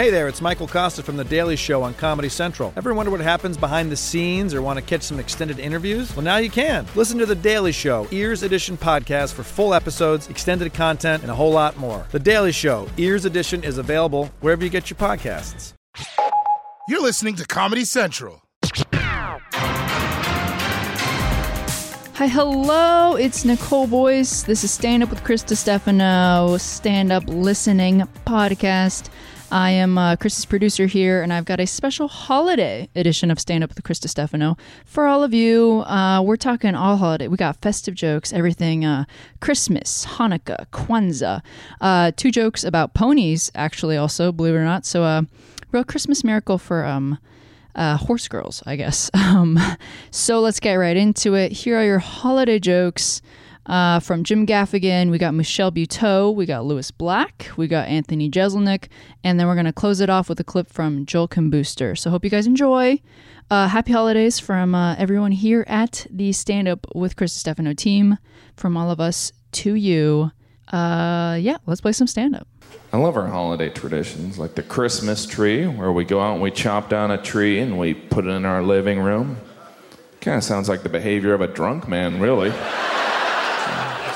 Hey there, it's Michael Kosta from The Daily Show on Comedy Central. Ever wonder what happens behind the scenes or want to catch some extended interviews? Well, now you can. Listen to The Daily Show, Ears Edition podcast for full episodes, extended content, and a whole lot more. The Daily Show, Ears Edition is available wherever you get your podcasts. You're listening to Comedy Central. Hi, hello. It's Nicole Boyce. This is Stand Up with Chris Stefano, stand up listening podcast. I am uh, Chris's producer here, and I've got a special holiday edition of Stand Up with Chris Stefano for all of you. Uh, we're talking all holiday. We got festive jokes, everything uh, Christmas, Hanukkah, Kwanzaa. Uh, two jokes about ponies, actually, also, believe it or not. So, uh, real Christmas miracle for um, uh, horse girls, I guess. Um, so let's get right into it. Here are your holiday jokes uh, from Jim Gaffigan. We got Michelle Buteau, we got Lewis Black, we got Anthony Jeselnik, and then we're going to close it off with a clip from Joel Kim Booster. So hope you guys enjoy. Uh, happy holidays from uh, everyone here at the Stand Up with Chris Stefano team. From all of us to you. Uh, yeah, let's play some stand up. I love our holiday traditions, like the Christmas tree, where we go out and we chop down a tree and we put it in our living room. Kind of sounds like the behavior of a drunk man, really.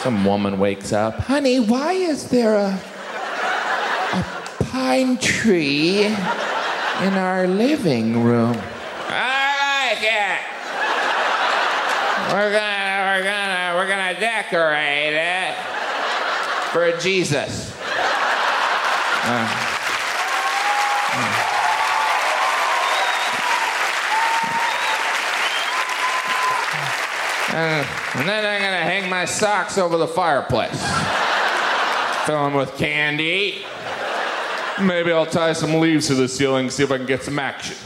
Some woman wakes up, honey, why is there a, a pine tree in our living room? I like it. We're gonna, we're gonna, we're gonna decorate it for Jesus. Uh, and then I'm gonna hang my socks over the fireplace. Fill them with candy. Maybe I'll tie some leaves to the ceiling, see if I can get some action.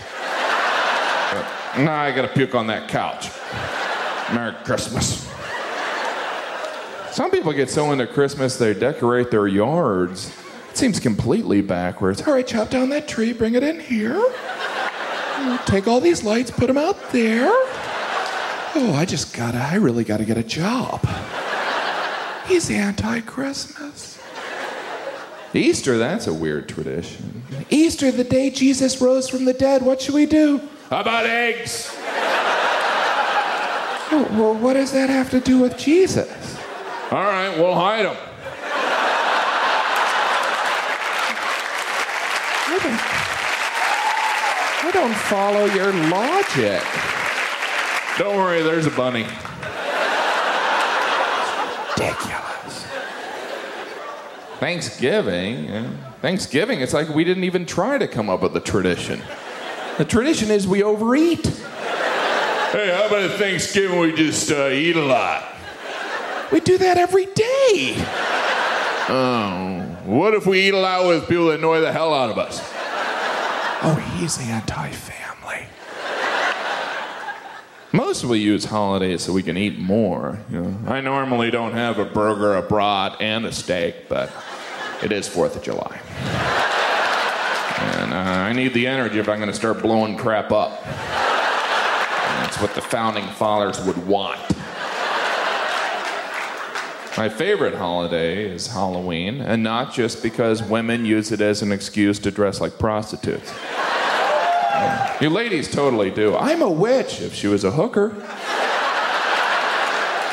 But now I gotta puke on that couch. Merry Christmas. Some people get so into Christmas they decorate their yards. It seems completely backwards. All right, chop down that tree, bring it in here. Take all these lights, put them out there. Oh, I just gotta, I really gotta get a job. He's anti Christmas. Easter, that's a weird tradition. Easter, the day Jesus rose from the dead, what should we do? How about eggs? Oh, well, what does that have to do with Jesus? All right, we'll hide them. I don't, I don't follow your logic. Don't worry, there's a bunny. Ridiculous. Thanksgiving, yeah. Thanksgiving, it's like we didn't even try to come up with a tradition. The tradition is we overeat. Hey, how about at Thanksgiving we just uh, eat a lot? We do that every day. Oh, what if we eat a lot with people that annoy the hell out of us? Oh, he's anti family. Most of we use holidays so we can eat more. You know, I normally don't have a burger, a brat, and a steak, but it is 4th of July. And uh, I need the energy if I'm going to start blowing crap up. That's what the founding fathers would want. My favorite holiday is Halloween, and not just because women use it as an excuse to dress like prostitutes. You ladies totally do. I'm a witch if she was a hooker.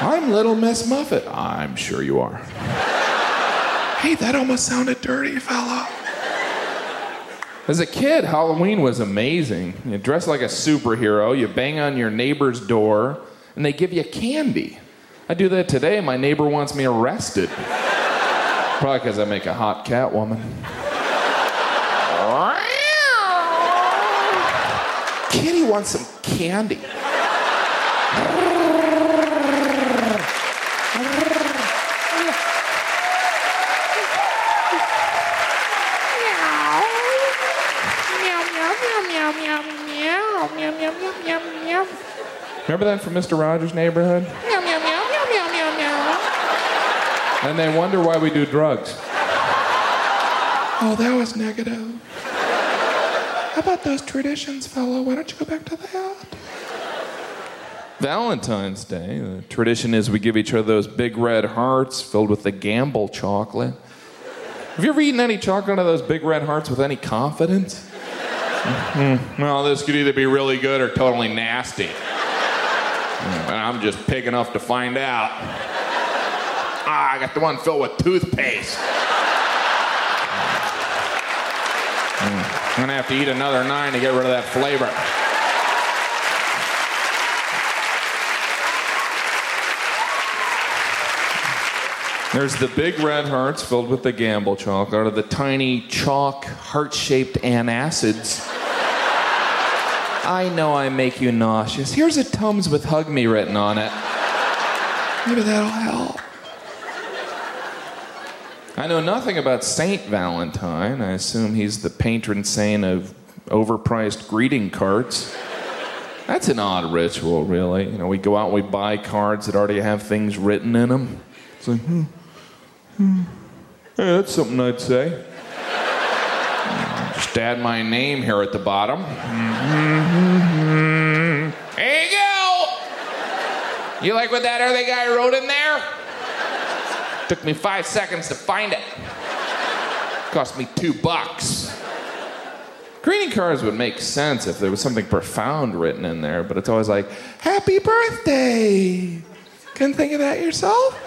I'm Little Miss Muffet. I'm sure you are. Hey, that almost sounded dirty, fella. As a kid, Halloween was amazing. You dress like a superhero, you bang on your neighbor's door, and they give you candy. I do that today. My neighbor wants me arrested. Probably because I make a hot cat woman. Kitty wants some candy. Remember that from Mr. Rogers' neighborhood? Meow, meow, meow, meow, meow, meow, And they wonder why we do drugs. Oh, that was negative. How about those traditions, fella? Why don't you go back to that? Valentine's Day, the tradition is we give each other those big red hearts filled with the gamble chocolate. Have you ever eaten any chocolate out of those big red hearts with any confidence? Mm, well, this could either be really good or totally nasty. And I'm just pig enough to find out. Ah, I got the one filled with toothpaste. I'm gonna have to eat another nine to get rid of that flavor. There's the big red hearts filled with the gamble chocolate, or the tiny chalk heart-shaped antacids. I know I make you nauseous. Here's a Tums with Hug Me written on it. Maybe that'll help. I know nothing about Saint Valentine. I assume he's the patron saint of overpriced greeting cards. That's an odd ritual, really. You know, we go out and we buy cards that already have things written in them. It's like, hmm, hmm. Hey, that's something I'd say. Just add my name here at the bottom. There you go. You like what that other guy wrote in there? Took me five seconds to find it. Cost me two bucks. Greeting cards would make sense if there was something profound written in there, but it's always like, Happy birthday! Couldn't think of that yourself?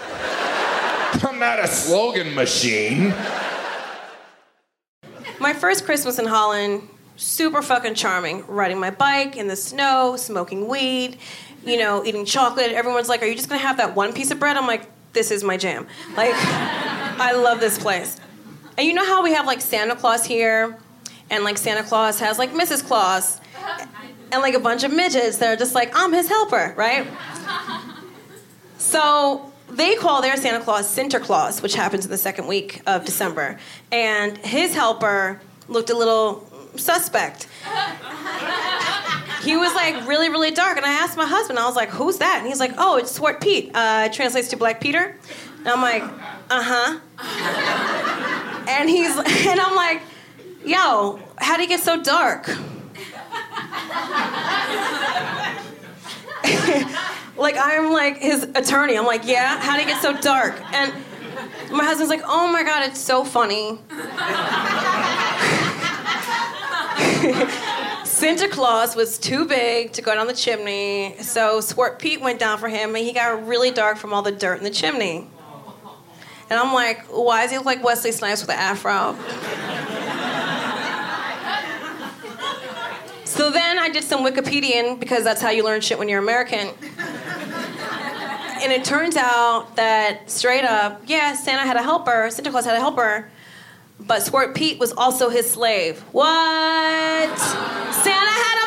I'm not a slogan machine. My first Christmas in Holland, super fucking charming. Riding my bike in the snow, smoking weed, you know, eating chocolate. Everyone's like, Are you just gonna have that one piece of bread? I'm like, This is my jam. Like, I love this place. And you know how we have like Santa Claus here? And like Santa Claus has like Mrs. Claus. And like a bunch of midgets that are just like, I'm his helper, right? So they call their Santa Claus Sinterklaas, which happens in the second week of December. And his helper looked a little suspect. He was like really, really dark. And I asked my husband, I was like, who's that? And he's like, oh, it's Zwarte Piet. Uh, it translates to Black Peter. And I'm like, uh huh. And he's, and I'm like, yo, how'd he get so dark? like I'm like his attorney. I'm like, yeah, how'd he get so dark? And my husband's like, oh my god, it's so funny. Santa Claus was too big to go down the chimney, so Zwarte Piet went down for him, and he got really dark from all the dirt in the chimney. And I'm like, why does he look like Wesley Snipes with an afro? So then I did some Wikipedian because that's how you learn shit when you're American. And it turns out that straight up, yeah, Santa had a helper, Santa Claus had a helper, but Zwarte Piet was also his slave. What? Santa had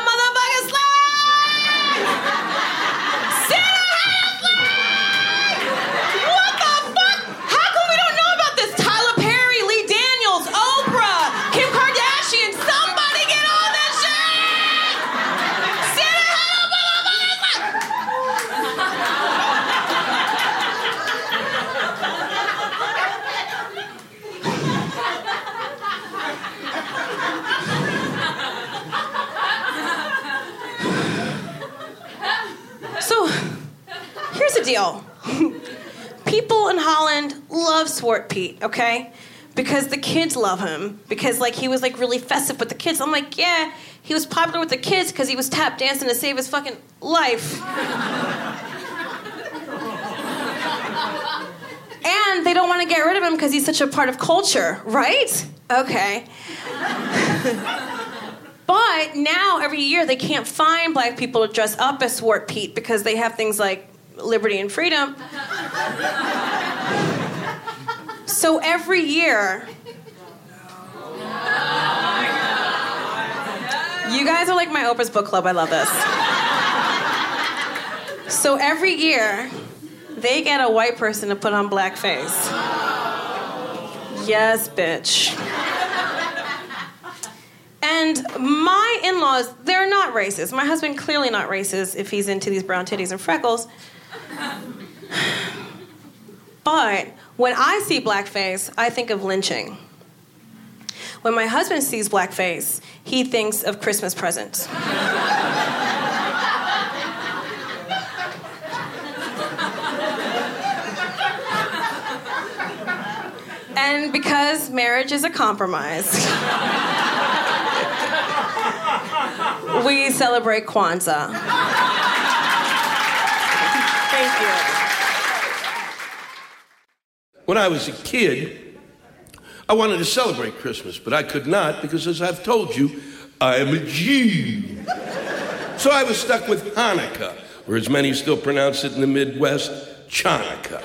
Pete, okay? Because the kids love him. Because like he was like really festive with the kids. I'm like, yeah, he was popular with the kids because he was tap dancing to save his fucking life. and they don't want to get rid of him because he's such a part of culture, right? Okay. But now every year they can't find black people to dress up as Zwarte Piet because they have things like liberty and freedom. So every year. You guys are like my Oprah's book club. I love this. So every year, they get a white person to put on blackface. Yes, bitch. And my in laws, they're not racist. My husband, clearly not racist if he's into these brown titties and freckles. But when I see blackface, I think of lynching. When my husband sees blackface, he thinks of Christmas presents. And because marriage is a compromise, we celebrate Kwanzaa. Thank you. When I was a kid, I wanted to celebrate Christmas, but I could not because, as I've told you, I am a Jew. So I was stuck with Hanukkah, or as many still pronounce it in the Midwest, Chanukah.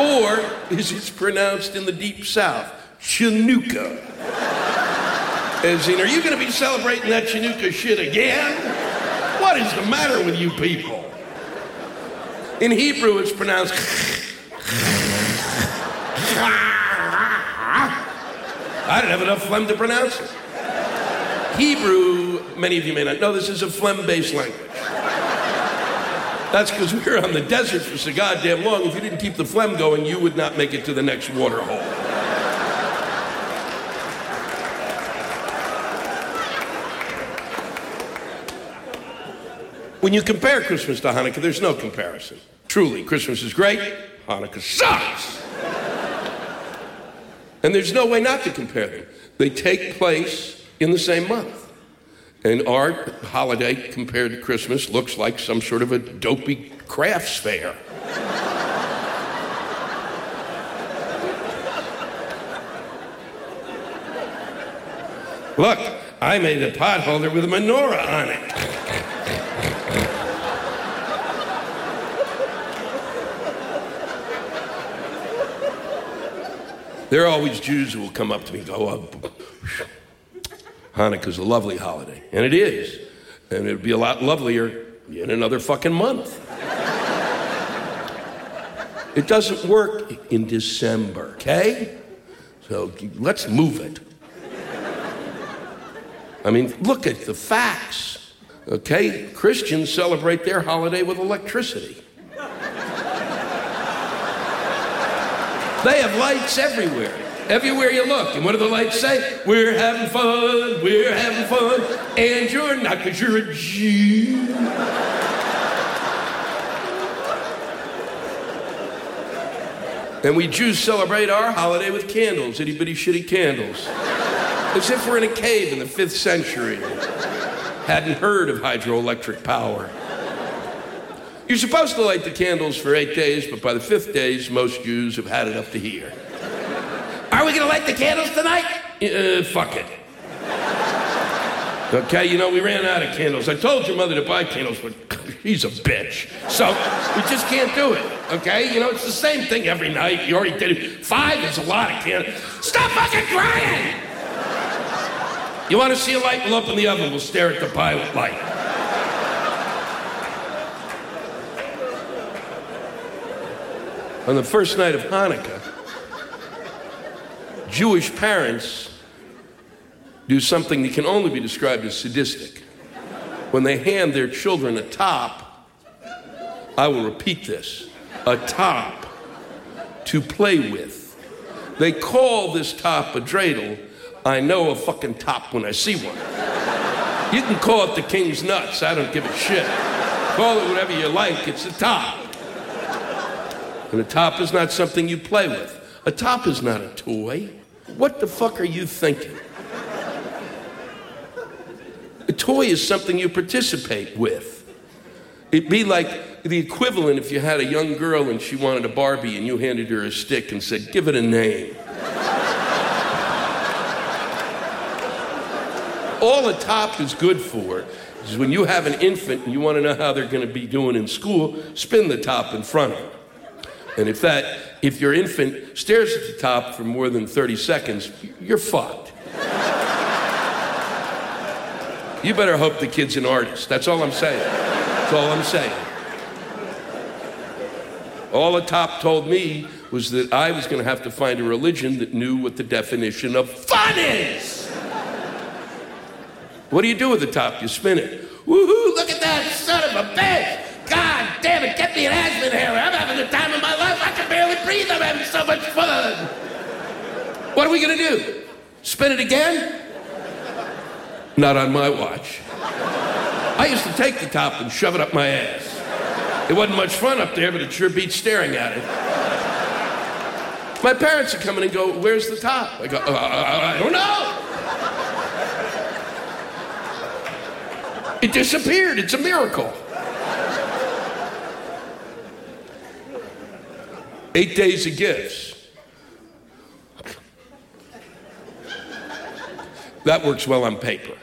Or, as it's pronounced in the Deep South, Chinooka. As in, are you going to be celebrating that Chinooka shit again? What is the matter with you people? In Hebrew, it's pronounced. I don't have enough phlegm to pronounce it. Hebrew, many of you may not know, this is a phlegm based language. That's because we were on the desert for so goddamn long. If you didn't keep the phlegm going, you would not make it to the next water hole. When you compare Christmas to Hanukkah, there's no comparison. Truly, Christmas is great, Hanukkah sucks. And there's no way not to compare them. They take place in the same month. And our holiday compared to Christmas looks like some sort of a dopey crafts fair. Look, I made a pot holder with a menorah on it. There are always Jews who will come up to me and go, oh, Hanukkah's a lovely holiday. And it is. And it'd be a lot lovelier in another fucking month. it doesn't work in December, okay? So let's move it. I mean, look at the facts, okay? Christians celebrate their holiday with electricity. They have lights everywhere. Everywhere you look. And what do the lights say? We're having fun, we're having fun, and you're not because you're a Jew. and we Jews celebrate our holiday with candles, itty bitty shitty candles. As if we're in a cave in the fifth century. Hadn't heard of hydroelectric power. You're supposed to light the candles for eight days, but by the fifth days, most Jews have had it up to here. Are we going to light the candles tonight? Uh, fuck it. Okay, you know, we ran out of candles. I told your mother to buy candles, but she's a bitch. So we just can't do it. Okay? You know, it's the same thing every night. You already did it. Five is a lot of candles. Stop fucking crying! You want to see a light? We'll open the oven. We'll stare at the pilot light. On the first night of Hanukkah, Jewish parents do something that can only be described as sadistic. When they hand their children a top, I will repeat this a top to play with. They call this top a dreidel. I know a fucking top when I see one. You can call it the king's nuts, I don't give a shit. Call it whatever you like, it's a top. And a top is not something you play with. A top is not a toy. What the fuck are you thinking? A toy is something you participate with. It'd be like the equivalent if you had a young girl and she wanted a Barbie and you handed her a stick and said, give it a name. All a top is good for is when you have an infant and you want to know how they're going to be doing in school, spin the top in front of them. And if that, if your infant stares at the top for more than 30 seconds, you're fucked. You better hope the kid's an artist. That's all I'm saying. That's all I'm saying. All the top told me was that I was going to have to find a religion that knew what the definition of fun is. What do you do with the top? You spin it. Woohoo, look at that son of a bitch! God damn it, get me an asthma inhaler. Breathe. Having so much fun. What are we going to do? Spin it again? Not on my watch. I used to take the top and shove it up my ass. It wasn't much fun up there, but it sure beat staring at it. My parents are coming and go, Where's the top? I go, uh, I don't know. It disappeared. It's a miracle. Eight days of gifts. That works well on paper.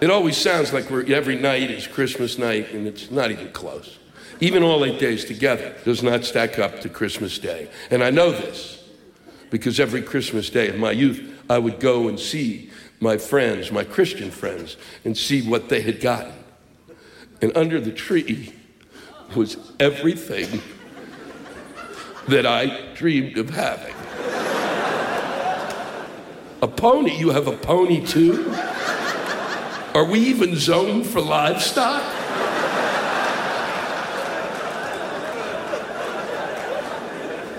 It always sounds like we're, every night is Christmas night, and it's not even close. Even all eight days together does not stack up to Christmas Day. And I know this because every Christmas day of my youth, I would go and see my friends, my Christian friends, and see what they had gotten. And under the tree was everything that I dreamed of having. A pony? You have a pony too? Are we even zoned for livestock?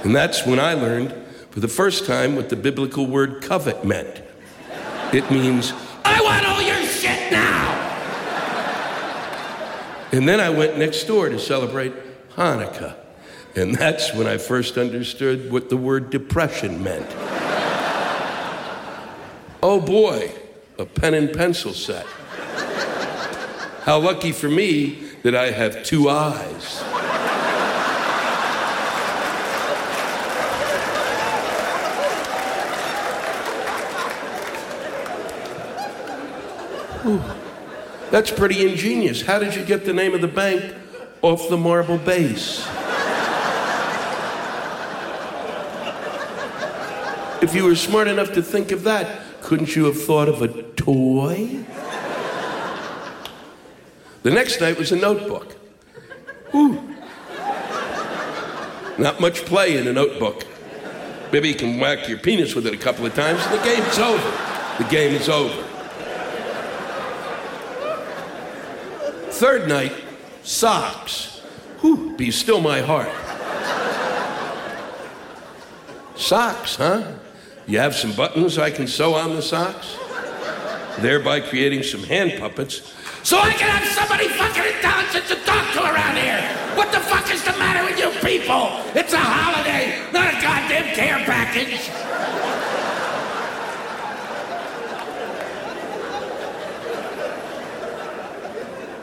And that's when I learned for the first time what the biblical word covet meant. It means, I want all your shit now! And then I went next door to celebrate Hanukkah. And that's when I first understood what the word depression meant. oh boy, a pen and pencil set. How lucky for me that I have two eyes. Whew. That's pretty ingenious. How did you get the name of the bank off the marble base? You were smart enough to think of that, couldn't you have thought of a toy? The next night was a notebook. Ooh. Not much play in a notebook. Maybe you can whack your penis with it a couple of times, and the game's over. The game is over. Third night, socks. Whew, be still my heart. Socks, huh? You have some buttons I can sew on the socks? Thereby creating some hand puppets. So I can have somebody fucking intelligent to talk to around here. What the fuck is the matter with you people? It's a holiday, not a goddamn care package.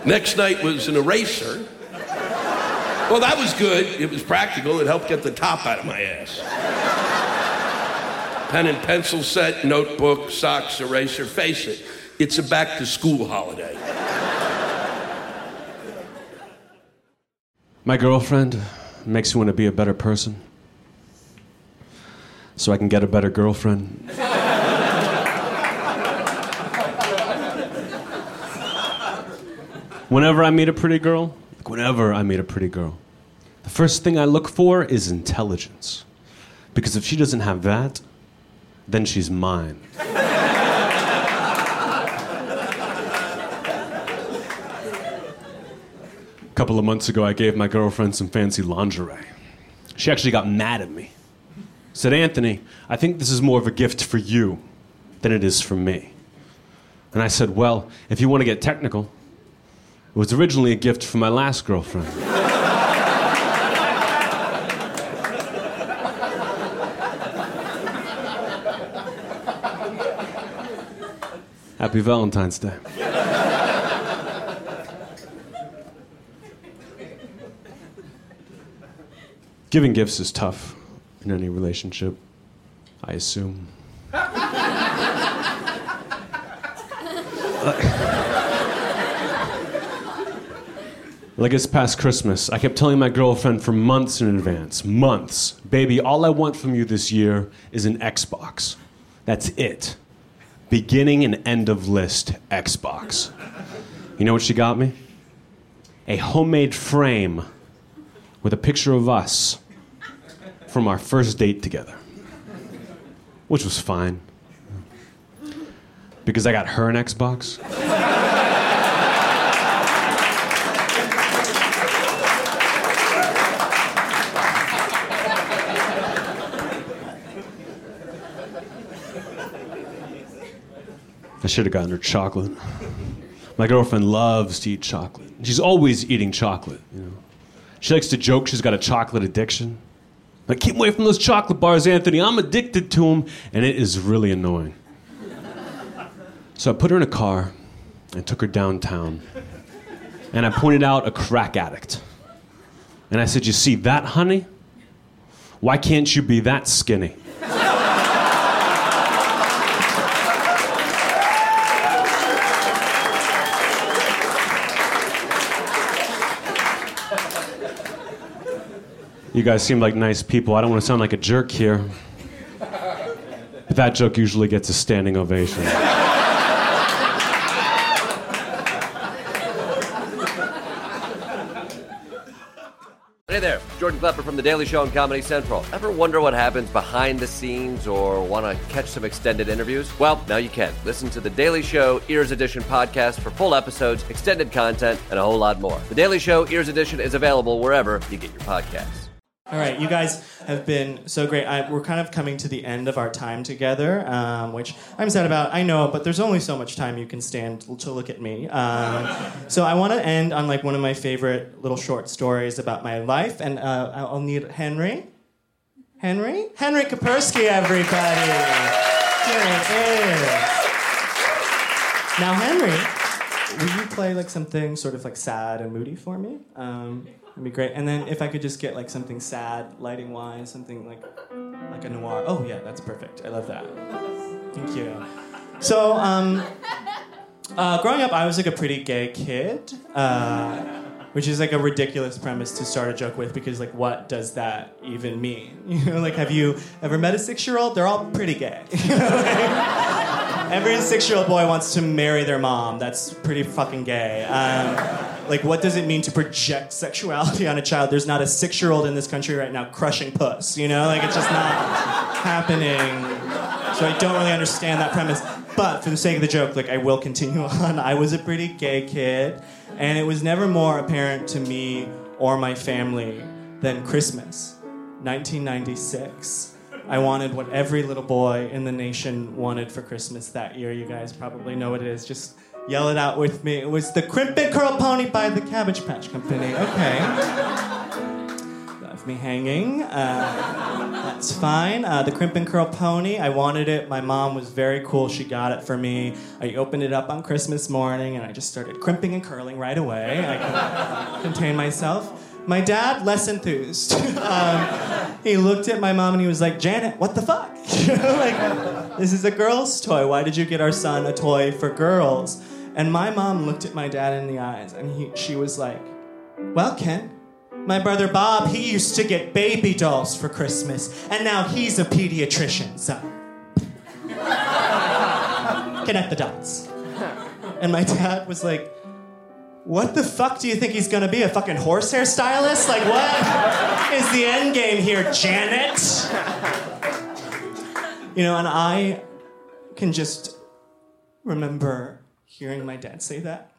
Next night was an eraser. Well, that was good. It was practical. It helped get the top out of my ass. Pen and pencil set, notebook, socks, eraser. Face it, it's a back to school holiday. My girlfriend makes me want to be a better person so I can get a better girlfriend. Whenever I meet a pretty girl, like whenever I meet a pretty girl, the first thing I look for is intelligence. Because if she doesn't have that, then she's mine. A couple of months ago, I gave my girlfriend some fancy lingerie. She actually got mad at me. Said, Anthony, I think this is more of a gift for you than it is for me. And I said, Well, if you want to get technical, it was originally a gift for my last girlfriend. Happy Valentine's Day. Giving gifts is tough in any relationship, I assume. Like it's past Christmas, I kept telling my girlfriend for months in advance, months, baby, all I want from you this year is an Xbox. That's it. Beginning and end of list Xbox. You know what she got me? A homemade frame with a picture of us from our first date together, which was fine because I got her an Xbox. I should have gotten her chocolate. My girlfriend loves to eat chocolate. She's always eating chocolate, you know. She likes to joke she's got a chocolate addiction. Like, keep away from those chocolate bars, Anthony. I'm addicted to them, and it is really annoying. So I put her in a car and took her downtown, and I pointed out a crack addict. And I said, You see that, honey? Why can't you be that skinny? You guys seem like nice people. I don't want to sound like a jerk here. But that joke usually gets a standing ovation. Hey there, Jordan Klepper from The Daily Show and Comedy Central. Ever wonder what happens behind the scenes or want to catch some extended interviews? Well, now you can. Listen to The Daily Show Ears Edition podcast for full episodes, extended content, and a whole lot more. The Daily Show Ears Edition is available wherever you get your podcasts. All right, you guys have been so great. I, we're kind of coming to the end of our time together, um, which I'm sad about. I know, but there's only so much time you can stand to look at me. Um, so I want to end on like one of my favorite little short stories about my life, and uh, I'll need Henry. Henry? Henry Kapersky, everybody. Here is. Now, Henry, will you play like something sort of like sad and moody for me? Um, That'd be great. And then if I could just get like something sad, lighting wise, something like like a noir. Oh yeah, that's perfect. I love that. Thank you. So, um, uh, growing up, I was like a pretty gay kid, uh, which is like a ridiculous premise to start a joke with because like what does that even mean? You know, like have you ever met a six-year-old? They're all pretty gay. Every six-year-old boy wants to marry their mom. That's pretty fucking gay. Um, like, what does it mean to project sexuality on a child? There's not a six-year-old in this country right now crushing puss. You know, like it's just not happening. So I don't really understand that premise. But for the sake of the joke, like I will continue on. I was a pretty gay kid, and it was never more apparent to me or my family than Christmas, 1996. I wanted what every little boy in the nation wanted for Christmas that year. You guys probably know what it is. Just yell it out with me. It was the Crimp and Curl Pony by the Cabbage Patch Company. Okay. Left me hanging. Uh, that's fine. Uh, the Crimp and Curl Pony, I wanted it. My mom was very cool. She got it for me. I opened it up on Christmas morning and I just started crimping and curling right away. I couldn't contain myself. My dad, less enthused. um, he looked at my mom and he was like, Janet, what the fuck? like, this is a girl's toy. Why did you get our son a toy for girls? And my mom looked at my dad in the eyes and he, she was like, Well, Ken, my brother Bob, he used to get baby dolls for Christmas, and now he's a pediatrician, so. Connect the dots. And my dad was like, what the fuck do you think he's gonna be? A fucking horsehair stylist? Like, what is the end game here, Janet? You know, and I can just remember hearing my dad say that.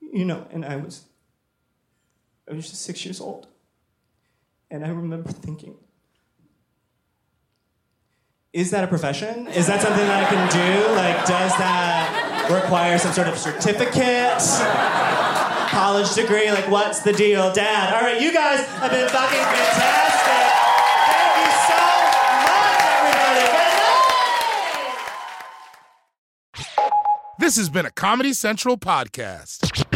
You know, and I was, I was just six years old. And I remember thinking, is that a profession? Is that something that I can do? Like, does that require some sort of certificate? College degree? Like, what's the deal? Dad, all right, you guys have been fucking fantastic. Thank you so much, everybody. This has been a Comedy Central podcast.